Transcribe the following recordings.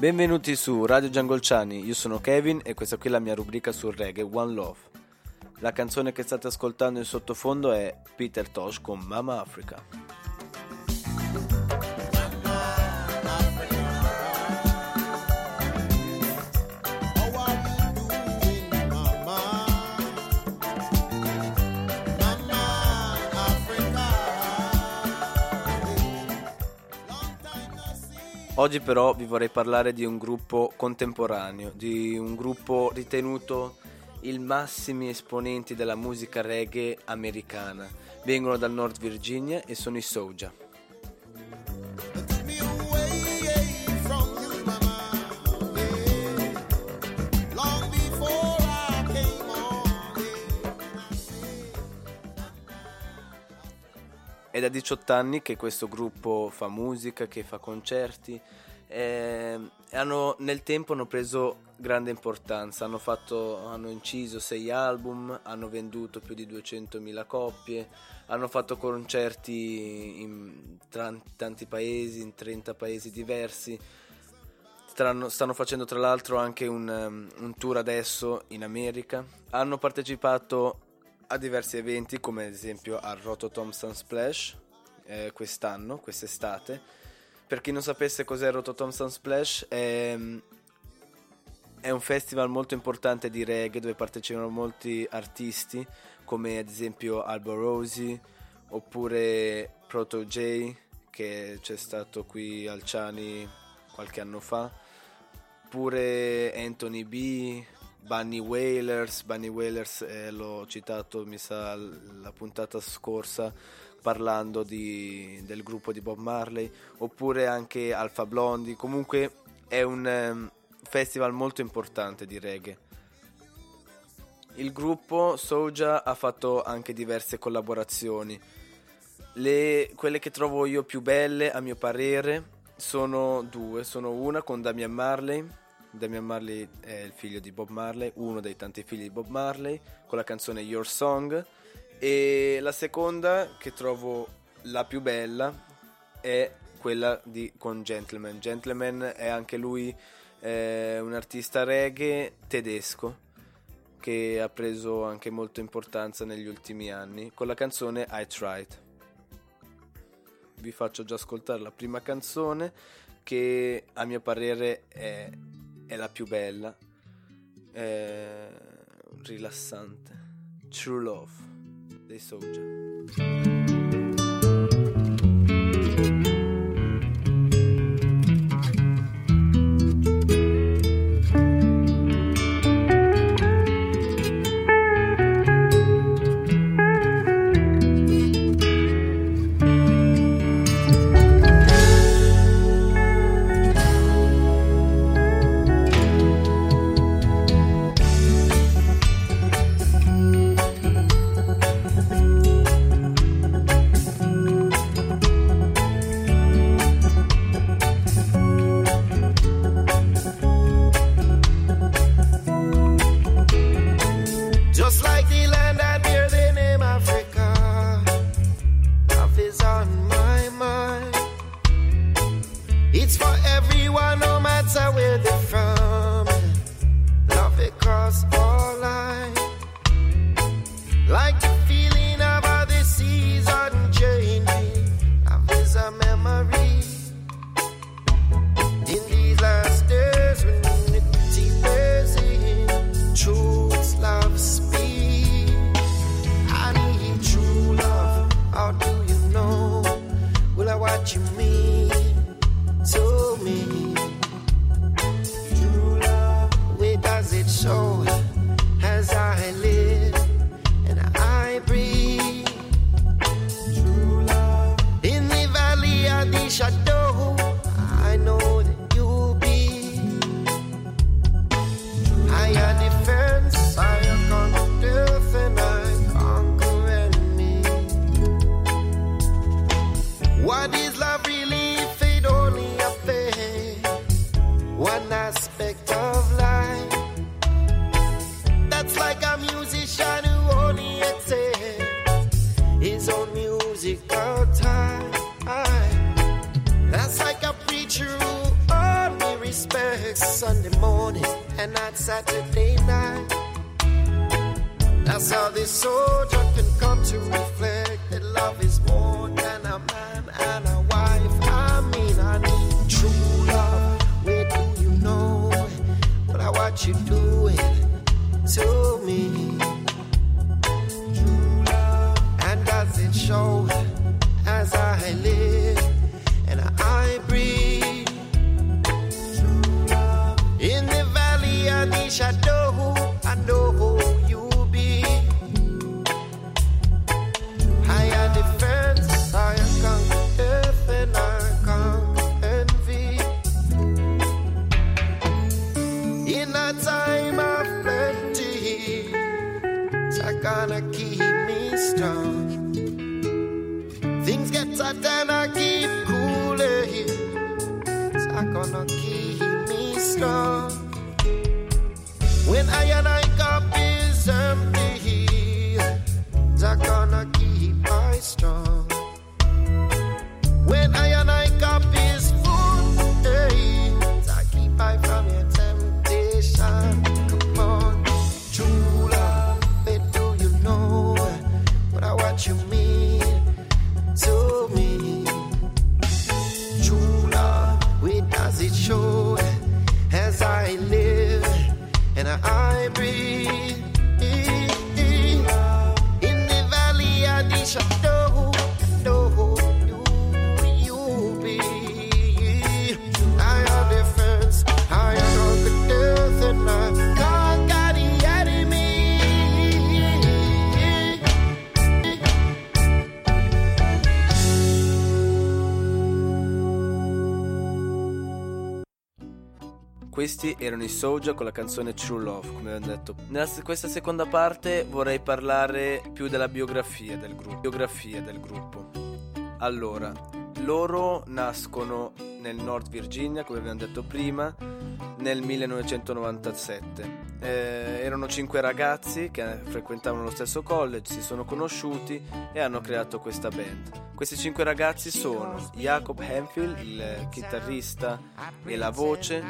Benvenuti su Radio Giangolciani, io sono Kevin e questa qui è la mia rubrica sul reggae One Love. La canzone che state ascoltando in sottofondo è Peter Tosh con Mama Africa. Oggi però vi vorrei parlare di un gruppo contemporaneo, di un gruppo ritenuto i massimi esponenti della musica reggae americana. Vengono dal Nord Virginia e sono i Soja. Da 18 anni che questo gruppo fa musica, che fa concerti eh, e hanno, nel tempo hanno preso grande importanza, hanno, fatto, hanno inciso 6 album, hanno venduto più di 200.000 coppie, hanno fatto concerti in tanti paesi, in 30 paesi diversi. Stanno, stanno facendo tra l'altro anche un, um, un tour adesso in America. Hanno partecipato a diversi eventi come ad esempio al Roto Thompson Splash eh, quest'anno, quest'estate. Per chi non sapesse cos'è Roto Thompson Splash è, è un festival molto importante di reggae dove partecipano molti artisti come ad esempio Albo Rosi oppure Proto J che c'è stato qui al Ciani qualche anno fa, oppure Anthony B, Bunny Whalers, Bunny Whalers eh, l'ho citato mi sa la puntata scorsa parlando di, del gruppo di Bob Marley oppure anche Alpha Blondie comunque è un um, festival molto importante di reggae. Il gruppo Soja ha fatto anche diverse collaborazioni. Le, quelle che trovo io più belle a mio parere sono due. Sono una con Damian Marley Damian Marley è il figlio di Bob Marley, uno dei tanti figli di Bob Marley, con la canzone Your Song. E la seconda, che trovo la più bella, è quella di, con Gentleman. Gentleman è anche lui eh, un artista reggae tedesco che ha preso anche molta importanza negli ultimi anni con la canzone I Tried. Vi faccio già ascoltare la prima canzone che a mio parere è è la più bella, è rilassante. True Love dei Soja. And not Saturday night. That's how this soldier can come to reflect that love is more than a man and a wife. I mean, I need true love. Where do you know what, what you doing to me? Keep I strong. Questi erano i Soulja con la canzone True Love, come abbiamo detto. Nella questa seconda parte vorrei parlare più della biografia del gruppo. Biografia del gruppo. Allora, loro nascono nel North Virginia, come abbiamo detto prima, nel 1997. Eh, erano cinque ragazzi che frequentavano lo stesso college, si sono conosciuti e hanno creato questa band. Questi cinque ragazzi sono Jacob Hemphill, il chitarrista e la voce,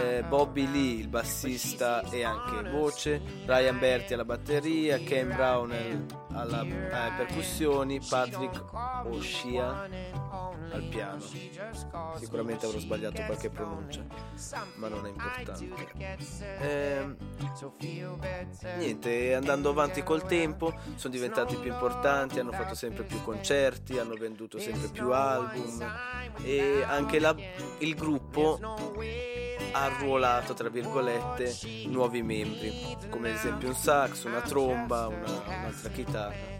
eh, Bobby Lee, il bassista e anche voce, Ryan Berti alla batteria, Ken Brown alla eh, percussioni, Patrick O'Shea al piano. Sicuramente avrò sbagliato qualche pronuncia, ma non è importante. Ehm, niente, andando avanti col tempo, sono diventati più importanti, hanno fatto sempre più concerti, hanno venduto sempre più album e anche la- il gruppo arruolato, tra virgolette, nuovi membri, come ad esempio un sax, una tromba, una- un'altra chitarra.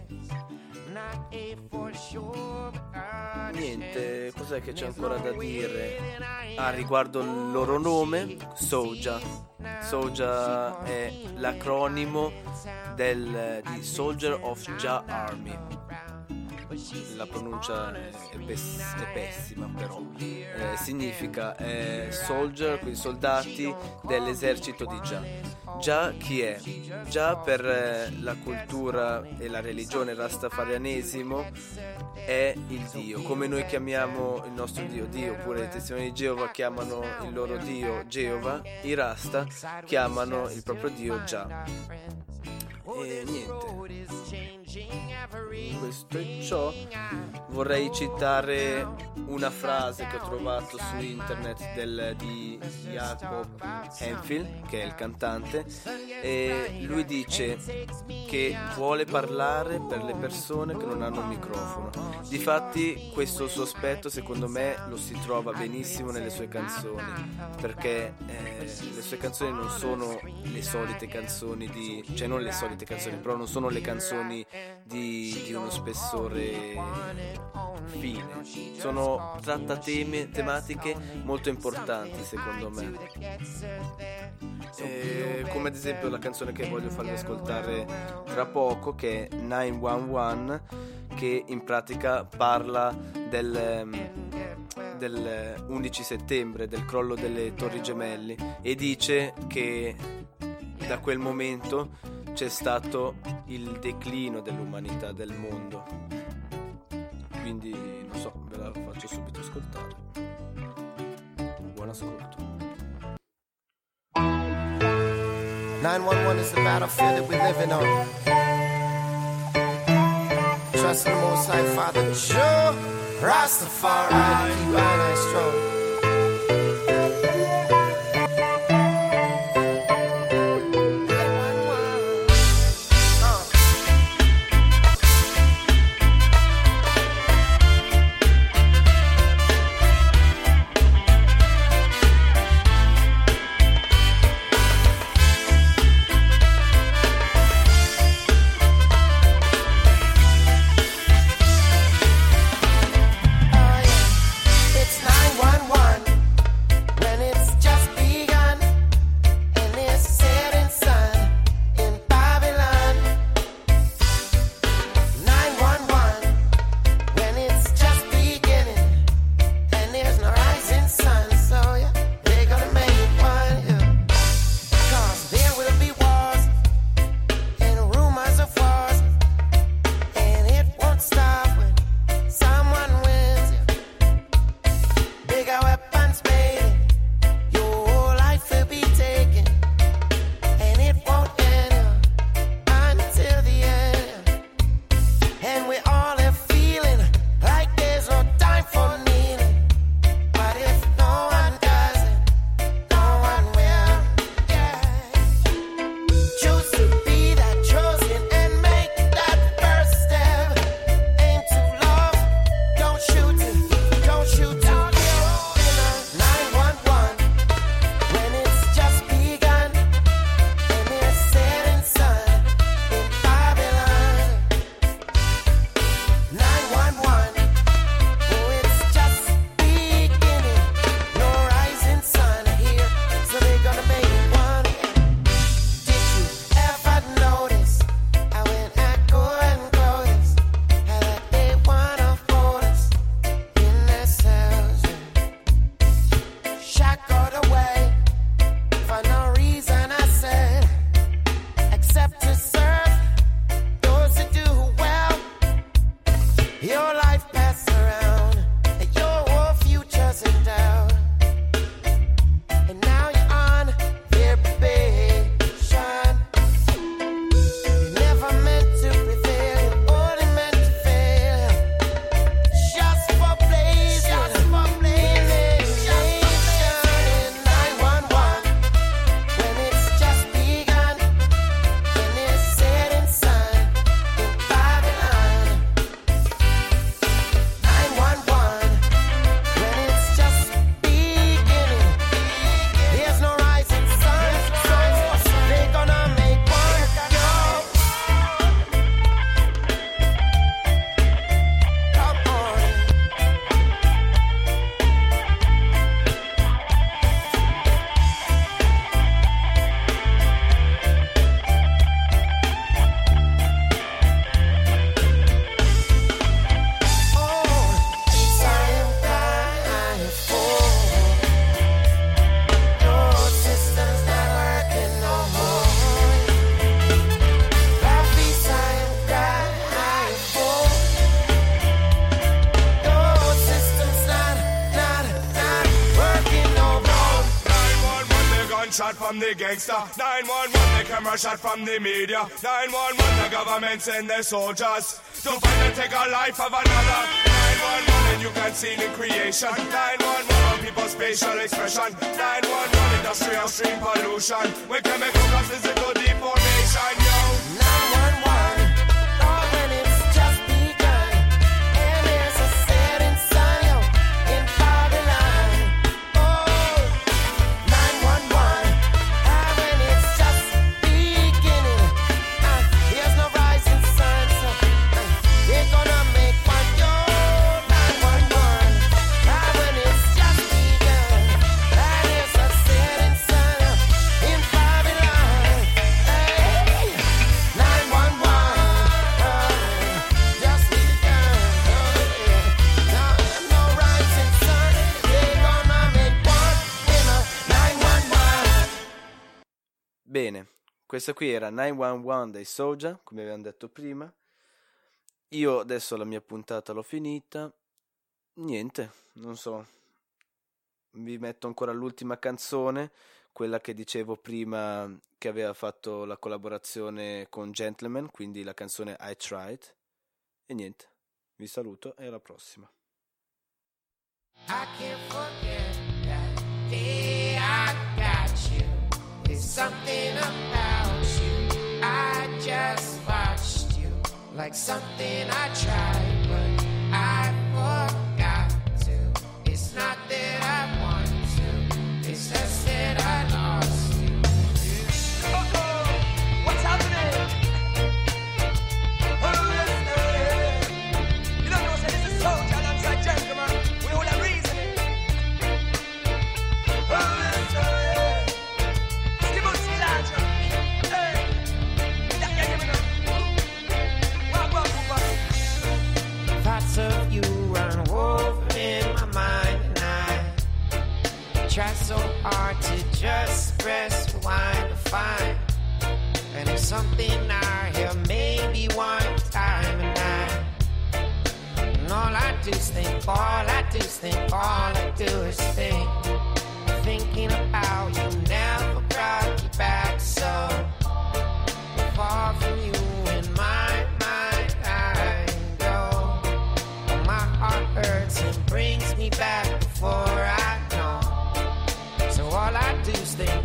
Niente, cos'è che c'è ancora da dire? Ah, riguardo il loro nome, Soja. Soja è l'acronimo del, di Soldier of Jah Army. La pronuncia è, pess- è pessima, però Eh, significa eh, soldier, quindi soldati dell'esercito di Jah. Jah chi è? Jah per eh, la cultura e la religione rastafarianesimo è il Dio, come noi chiamiamo il nostro Dio Dio, oppure i testimoni di Geova chiamano il loro Dio Geova, i Rasta chiamano il proprio Dio Jah. E niente, questo è ciò. Vorrei citare una frase che ho trovato su internet del, di Jacob Hemphill, che è il cantante, e lui dice che vuole parlare per le persone che non hanno un microfono. Difatti questo suo aspetto secondo me lo si trova benissimo nelle sue canzoni, perché eh, le sue canzoni non sono le solite canzoni di... cioè non le solite canzoni, però non sono le canzoni di, di uno spessore fine. Sono tratta temi, tematiche molto importanti secondo me. Eh, come ad esempio la canzone che voglio farvi ascoltare tra poco che è 911 che in pratica parla del, ehm, del 11 settembre del crollo delle torri gemelli e dice che da quel momento c'è stato il declino dell'umanità, del mondo. Quindi, non so, ve la faccio subito ascoltare. Buon ascolto. 911 is the battlefield that we living on. Oh. Trust in the Most High Father, sure. Rastafari, keep on that stroke. shot from the gangster. 911, the camera shot from the media. 911, the government send their soldiers to find and take a life of another. 911, and you can see the creation. 911, people's facial expression. 911, industrial stream pollution. We chemical Questa qui era 911 dei Soja, come abbiamo detto prima. Io adesso la mia puntata l'ho finita. Niente, non so. Vi metto ancora l'ultima canzone, quella che dicevo prima che aveva fatto la collaborazione con Gentleman, quindi la canzone I Tried. E niente, vi saluto e alla prossima. I can't forget that day I got you. It's something about I just watched you like something I tried.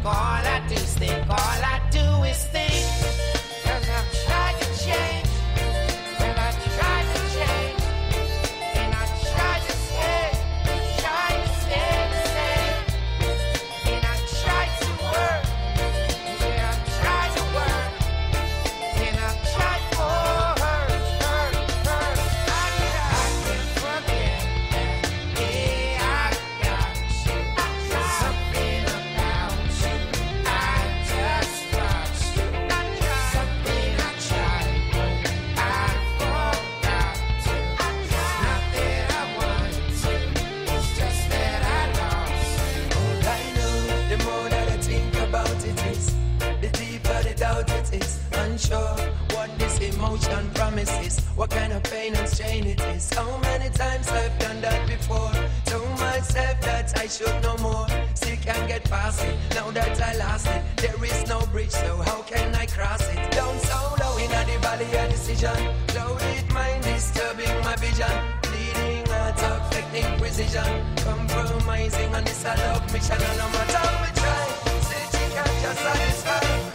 gone. precision. Clouded mind disturbing my vision. Leading attack, affecting precision. Compromising on this I love mission. And no my time we try, say she can't just satisfy.